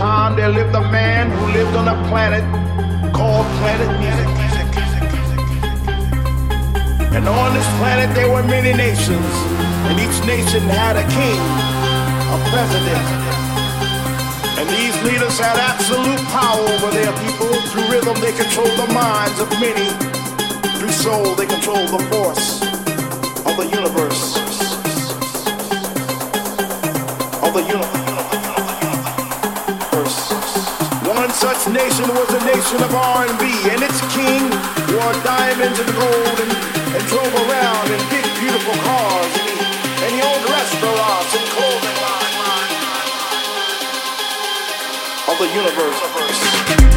time there lived a man who lived on a planet called Planet Music. And on this planet there were many nations, and each nation had a king, a president. And these leaders had absolute power over their people. Through rhythm they controlled the minds of many. Through soul they controlled the force of the universe. Of the universe. One such nation was the nation of R&B, and its king wore diamonds and gold and, and drove around in big, beautiful cars, and he, and he owned restaurants and clothing lines of the universe.